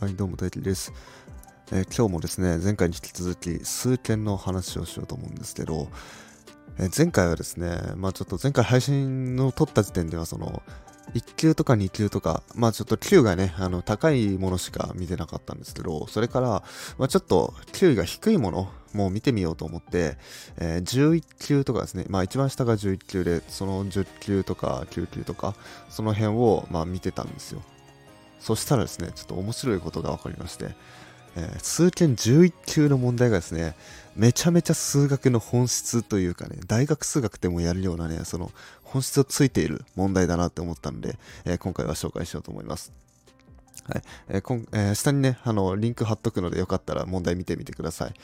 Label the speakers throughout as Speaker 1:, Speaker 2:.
Speaker 1: はい、どうも大輝です、えー今日もですね、前回に引き続き数件の話をしようと思うんですけど、えー前回はですね、まあちょっと前回配信の撮った時点ではその、1級とか2級とか、まあちょっと級がね、あの高いものしか見てなかったんですけど、それから、まあちょっと級が低いものも見てみようと思って、えー11級とかですね、まあ一番下が11級で、その10級とか9級とか、その辺をまあ見てたんですよ。そしたらですね、ちょっと面白いことが分かりまして、えー数件11級の問題がですね、めちゃめちゃ数学の本質というかね、大学数学でもやるようなね、その本質をついている問題だなって思ったので、えー今回は紹介しようと思います。はい。えーこんえー下にね、あの、リンク貼っとくのでよかったら問題見てみてください。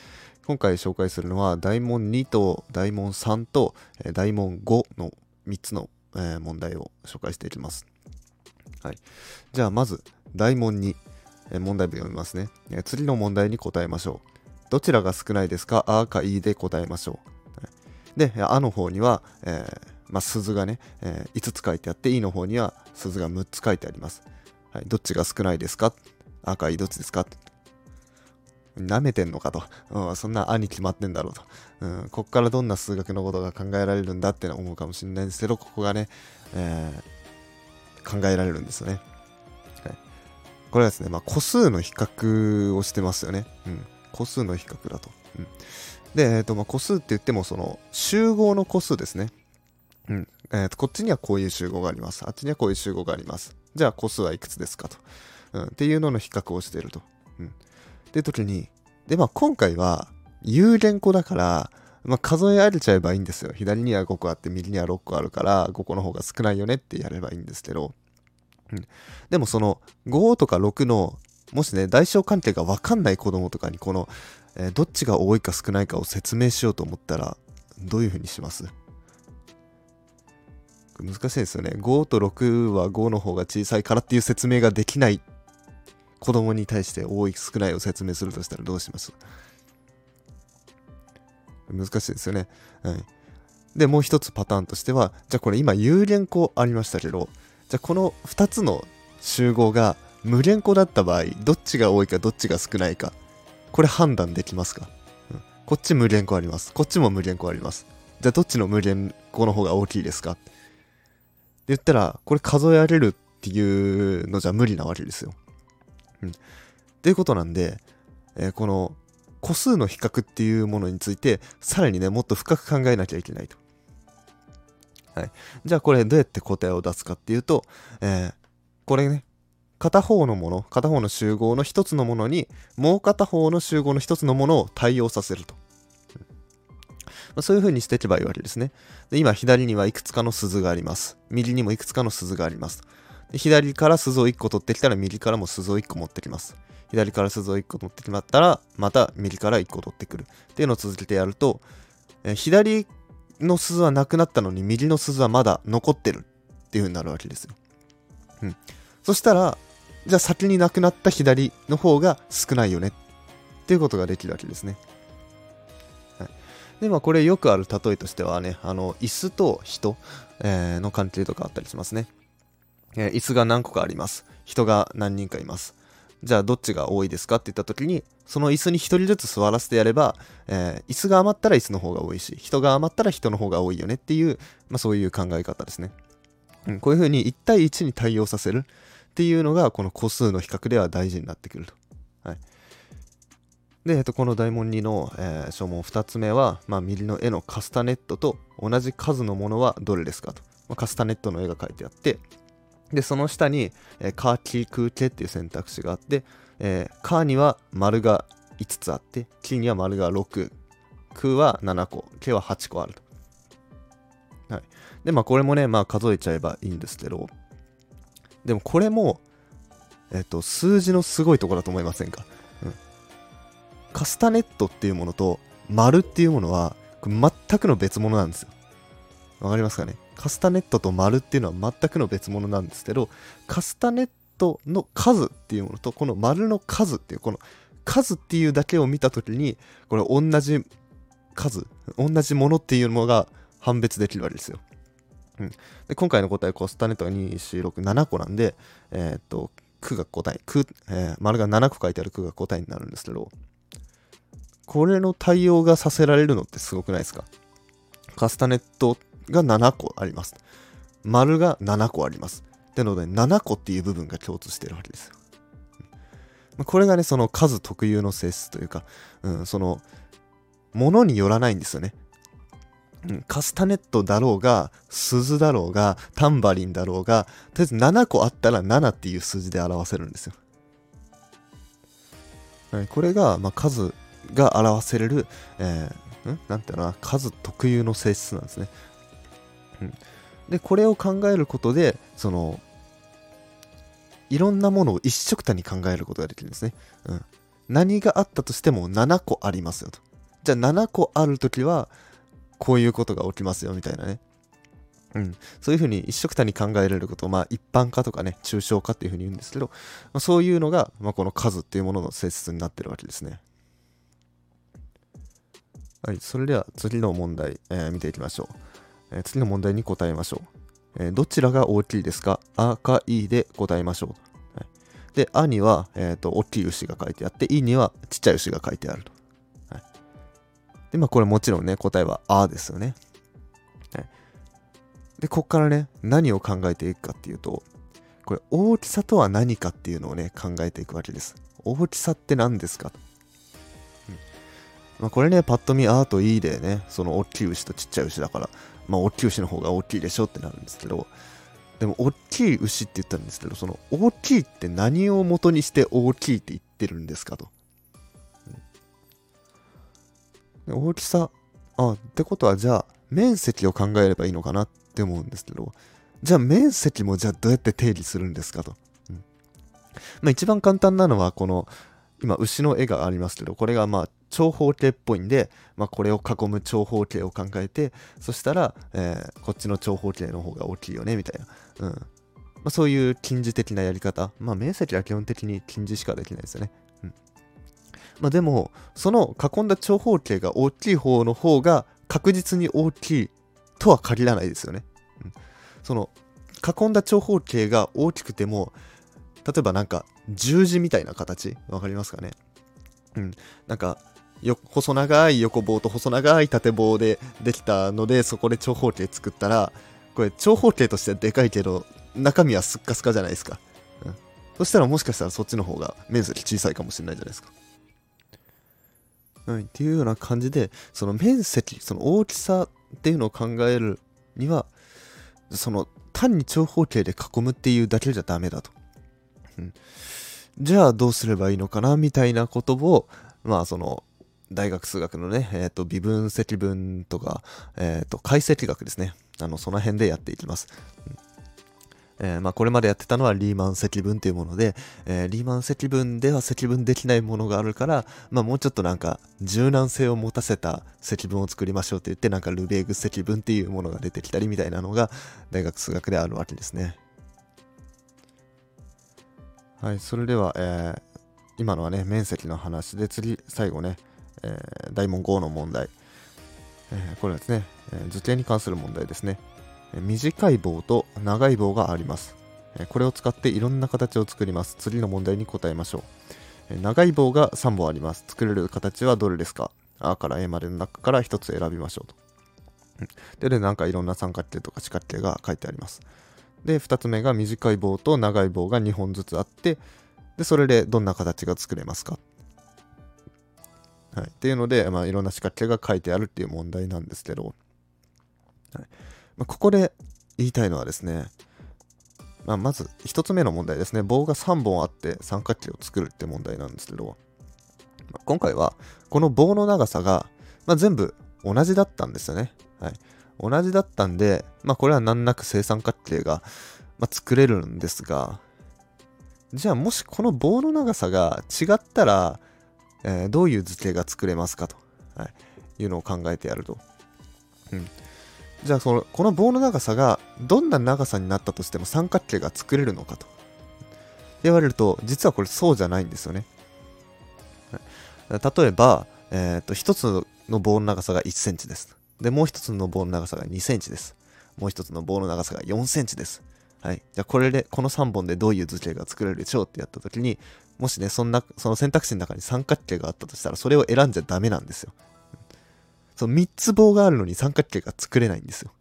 Speaker 1: 今回紹介するのは、大問2と大問3と、えー大問5の3つの、え問題を紹介していきます。はい。じゃあまず、大問2、え問題文読みますね、え次の問題に答えましょう。どちらが少ないですか？あかいで答えましょう。はいで、あの方には、えーまあ、鈴がね、えー5つ書いてあって、いの方には鈴が6つ書いてあります。はい、どっちが少ないですか？あかいどっちですか？舐めてんのかと、うん、そんな「あ」に決まってんだろうと、うん、こっからどんな数学のことが考えられるんだって思うかもしれないんですけどここがね、えー考えられるんですよね、はい、これはですね、まあ、個数の比較をしてますよね、うん、個数の比較だと、うん、で、えーとまあ、個数って言ってもその集合の個数ですね。うん。えーとこっちにはこういう集合があります。あっちにはこういう集合があります。じゃあ個数はいくつですかと、うん、っていうのの比較をしていると、うん、って時にでまあ今回は有限個だからまあ、数えられちゃえばいいんですよ。左には5個あって、右には6個あるから、5個の方が少ないよねってやればいいんですけど、うん、でもその5とか6の、もしね、大小関係が分かんない子供とかに、この、えーどっちが多いか少ないかを説明しようと思ったら、どういう風にします？難しいですよね。5と6は5の方が小さいからっていう説明ができない子供に対して多い少ないを説明するとしたらどうします？難しいですよね。はい。で、もう一つパターンとしては、じゃあこれ今有限個ありましたけど、じゃあこの2つの集合が無限個だった場合、どっちが多いかどっちが少ないか、これ判断できますか、うん、こっち無限個あります。こっちも無限個あります。じゃあどっちの無限個の方が大きいですか？って言ったら、これ数えられるっていうのじゃ無理なわけですよ。うん。っていうことなんで、えーこの個数の比較っていうものについてさらにねもっと深く考えなきゃいけないと。はい、じゃあこれどうやって答えを出すかっていうと、えーこれね片方のもの片方の集合の一つのものにもう片方の集合の一つのものを対応させると。ま、そういう風にしていけばいいわけですね。で今左にはいくつかの鈴があります。右にもいくつかの鈴があります。左から鈴を1個取ってきたら右からも鈴を1個持ってきます。左から鈴を1個取ってきまったらまた右から1個取ってくるっていうのを続けてやると、えー左の鈴はなくなったのに右の鈴はまだ残ってるっていう風になるわけですよ。うん。そしたらじゃあ先になくなった左の方が少ないよねっていうことができるわけですね。はい、でまあこれよくある例えとしてはねあの椅子と人、えーの関係とかあったりしますね。えー椅子が何個かあります。人が何人かいます。じゃあどっちが多いですかって言った時にその椅子に1人ずつ座らせてやれば、えー椅子が余ったら椅子の方が多いし人が余ったら人の方が多いよねっていう、まあ、そういう考え方ですね、うん、こういうふうに1対1に対応させるっていうのがこの個数の比較では大事になってくると、はい、で、えっと、この大問2の、えー、小問2つ目は、まあ、右の絵のカスタネットと同じ数のものはどれですかと、まあ、カスタネットの絵が描いてあってで、その下に、えー、カーキークーケっていう選択肢があって、えーカーには丸が5つあって、キーには丸が6、クーは7個、ケは8個あると。はい。で、まあこれもね、まあ数えちゃえばいいんですけど、でもこれも、えっ、と、数字のすごいとこだと思いませんか、うん、カスタネットっていうものと丸っていうものは、全くの別物なんですよ。わかりますかね？カスタネットと丸っていうのは全くの別物なんですけど、カスタネットの数っていうものと、この丸の数っていう、この数っていうだけを見たときに、これ同じ数、同じものっていうのが判別できるわけですよ。うん、で今回の答え、コスタネットが2、4、6、7個なんで、えーっと、区が答え、区、えー、丸が7個書いてある区が答えになるんですけど、これの対応がさせられるのってすごくないですか？カスタネットが7個あります。丸が7個あります。ってので、7個っていう部分が共通してるわけですよ。これがね、その数特有の性質というか、うん、その、ものによらないんですよね。うん、カスタネットだろうが、鈴だろうが、タンバリンだろうが、とりあえず7個あったら7っていう数字で表せるんですよ。はい、これが、まあ、数が表せれる、えー、ん？なんていうのな、数特有の性質なんですね。うん、で、これを考えることで、その、いろんなものを一緒くたに考えることができるんですね。うん。何があったとしても7個ありますよと。じゃあ7個あるときは、こういうことが起きますよみたいなね。うん、そういうふうに一緒くたに考えられることを、まあ、一般化とかね、抽象化っていうふうに言うんですけど、まあ、そういうのが、まあ、この数っていうものの性質になってるわけですね。はい、それでは次の問題、えー、見ていきましょう、え、次の問題に答えましょう。え、どちらが大きいですか？あかいで答えましょう。はい、で、あには、えーと、大きい牛が書いてあって、いにはちっちゃい牛が書いてあると。はい、で、まあこれもちろんね、答えはあですよね。はい、で、こっからね、何を考えていくかっていうと、これ大きさとは何かっていうのをね、考えていくわけです。大きさって何ですか？と。まあ、これね、パッと見、アーと E でね、その大きい牛とちっちゃい牛だから、まあ、大きい牛の方が大きいでしょってなるんですけど、でも、大きい牛って言ったんですけど、その、大きいって何を元にして大きいって言ってるんですかと。うん、大きさ、あ、ってことは、じゃあ、面積を考えればいいのかなって思うんですけど、じゃあ、面積もじゃあどうやって定義するんですかと。うん、まあ、一番簡単なのは、この、今、牛の絵がありますけど、これがまあ、長方形っぽいんで、まあ、これを囲む長方形を考えてそしたら、えー、こっちの長方形の方が大きいよねみたいな、うん。まあ、そういう近似的なやり方。まあ面積は基本的に近似しかできないですよね、うん。まあ、でもその囲んだ長方形が大きい方の方が確実に大きいとは限らないですよね、うん、その囲んだ長方形が大きくても例えばなんか十字みたいな形？わかりますかね？うん、なんかよ細長い横棒と細長い縦棒でできたのでそこで長方形作ったらこれ長方形としてはでかいけど中身はスッカスカじゃないですか、うん、そしたらもしかしたらそっちの方が面積小さいかもしれないじゃないですか。うん、っていうような感じでその面積その大きさっていうのを考えるにはその単に長方形で囲むっていうだけじゃダメだと、じゃあどうすればいいのかなみたいなことをまあその大学数学のね、えっ、ー、と、微分積分とか、えっ、ー、と、解析学ですね。あの、その辺でやっていきます。うんえー、まあ、これまでやってたのはリーマン積分というもので、えー、リーマン積分では積分できないものがあるから、まあ、もうちょっとなんか柔軟性を持たせた積分を作りましょうって言ってなんかルベーグ積分っていうものが出てきたりみたいなのが大学数学であるわけですね。はい、それでは、えー、今のはね面積の話で次最後ねえー、大問5の問題、えー、これはですね、えー、図形に関する問題ですね、え短い棒と長い棒があります、えこれを使っていろんな形を作ります。次の問題に答えましょう、え長い棒が3本あります。作れる形はどれですか？A から A までの中から1つ選びましょうと。で、で、なんかいろんな三角形とか四角形が書いてあります。で、2つ目が短い棒と長い棒が2本ずつあって、で、それでどんな形が作れますか？はい、っていうので、まあ、いろんな仕掛けが書いてあるっていう問題なんですけど、はい。まあ、ここで言いたいのはですね、まあ、まず1つ目の問題ですね。棒が3本あって三角形を作るって問題なんですけど、まあ、今回はこの棒の長さが、まあ、全部同じだったんですよね、はい、同じだったんで、まあ、これは難なく正三角形が、まあ、作れるんですがじゃあもしこの棒の長さが違ったらえー、どういう図形が作れますかと、はい、いうのを考えてやると。うん、じゃあその、この棒の長さがどんな長さになったとしても三角形が作れるのかと。言われると、実はこれそうじゃないんですよね。例えば、えー、と1つの棒の長さが1センチです。で、もう1つの棒の長さが2センチです。もう1つの棒の長さが4センチです。はい。じゃあこれで、この3本でどういう図形が作れるでしょうってやった時に、もしね、そんな、その選択肢の中に三角形があったとしたら、それを選んじゃダメなんですよ。その3つ棒があるのに三角形が作れないんですよ。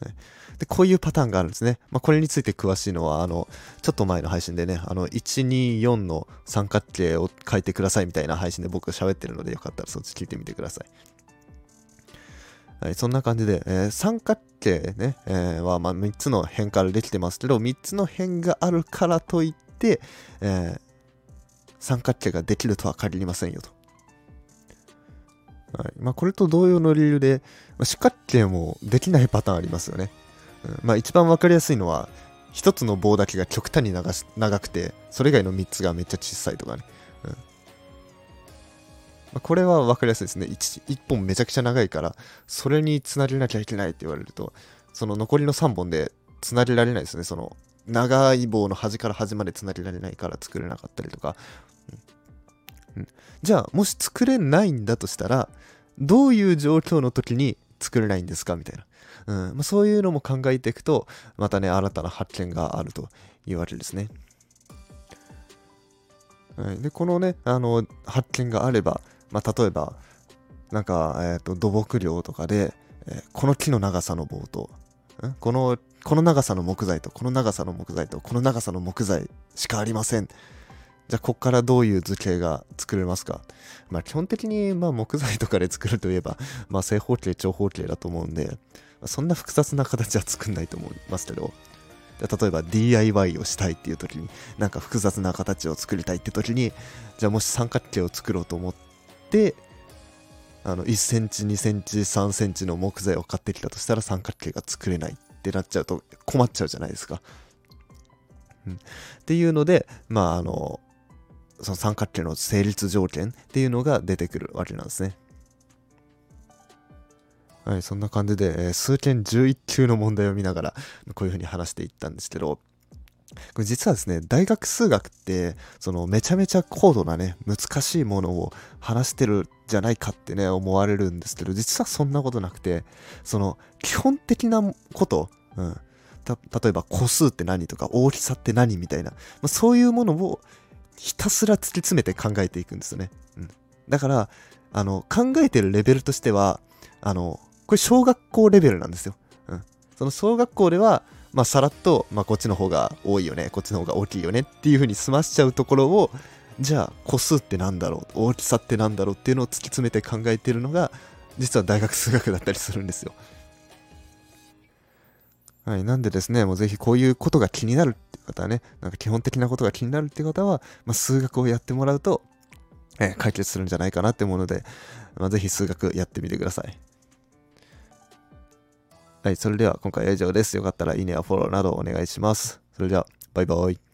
Speaker 1: はい、で、こういうパターンがあるんですね。まあ、これについて詳しいのは、あの、ちょっと前の配信でね、あの、124の三角形を書いてくださいみたいな配信で僕が喋ってるので、よかったらそっち聞いてみてください。はい、そんな感じで、えー、三角形ね、えー、はま3つの辺からできてますけど、3つの辺があるからといって、えー、三角形ができるとは限りませんよと。はいまあ、これと同様の理由で、まあ、四角形もできないパターンありますよね。うん、まあ、一番わかりやすいのは、1つの棒だけが極端に長長くて、それ以外の3つがめっちゃ小さいとかね。ま、これは分かりやすいですね1。1本めちゃくちゃ長いから、それにつなげなきゃいけないって言われると、その残りの3本でつなげられないですね。その長い棒の端から端までつなげられないから作れなかったりとか。うん、じゃあ、もし作れないんだとしたら、どういう状況の時に作れないんですかみたいな。うんまあ、そういうのも考えていくと、またね、新たな発見があるというわけですね。はい、で、このね、あの、発見があれば、まあ、例えば、なんか、えっ、ー、と、土木量とかで、えー、この木の長さの棒と、ん？この、この長さの木材と、この長さの木材と、この長さの木材しかありません。じゃあ、ここからどういう図形が作れますか？まあ、基本的に、まあ、木材とかで作るといえば、まあ、正方形、長方形だと思うんで、そんな複雑な形は作んないと思いますけど、例えば DIY をしたいっていう時に、なんか複雑な形を作りたいって時に、じゃあもし三角形を作ろうと思って、あの1センチ、2センチ、3センチの木材を買ってきたとしたら三角形が作れないってなっちゃうと困っちゃうじゃないですか。うん、っていうので、まああの、その三角形の成立条件っていうのが出てくるわけなんですね。はい、そんな感じで、えー、数件11級の問題を見ながら、こういうふうに話していったんですけど、これ実はですね、大学数学って、そのめちゃめちゃ高度なね、難しいものを話してるじゃないかってね、思われるんですけど、実はそんなことなくて、その基本的なこと、うん、例えば個数って何とか大きさって何みたいな、まあ、そういうものをひたすら突き詰めて考えていくんですよね。うん、だから、あの、考えてるレベルとしては、あの、これ小学校レベルなんですよ。うん。その小学校では、まあ、さらっと、まあ、こっちの方が多いよね、こっちの方が大きいよねっていう風に済ましちゃうところを、じゃあ、個数ってなんだろう、大きさってなんだろうっていうのを突き詰めて考えてるのが、実は大学数学だったりするんですよ。はい。なんでですね、もうぜひこういうことが気になるっていう方はね、なんか基本的なことが気になるっていう方は、まあ、数学をやってもらうと、えー、解決するんじゃないかなって思うので、まあ、ぜひ数学やってみてください。はい、それでは今回は以上です。よかったらいいねやフォローなどお願いします。それでは、バイバイ。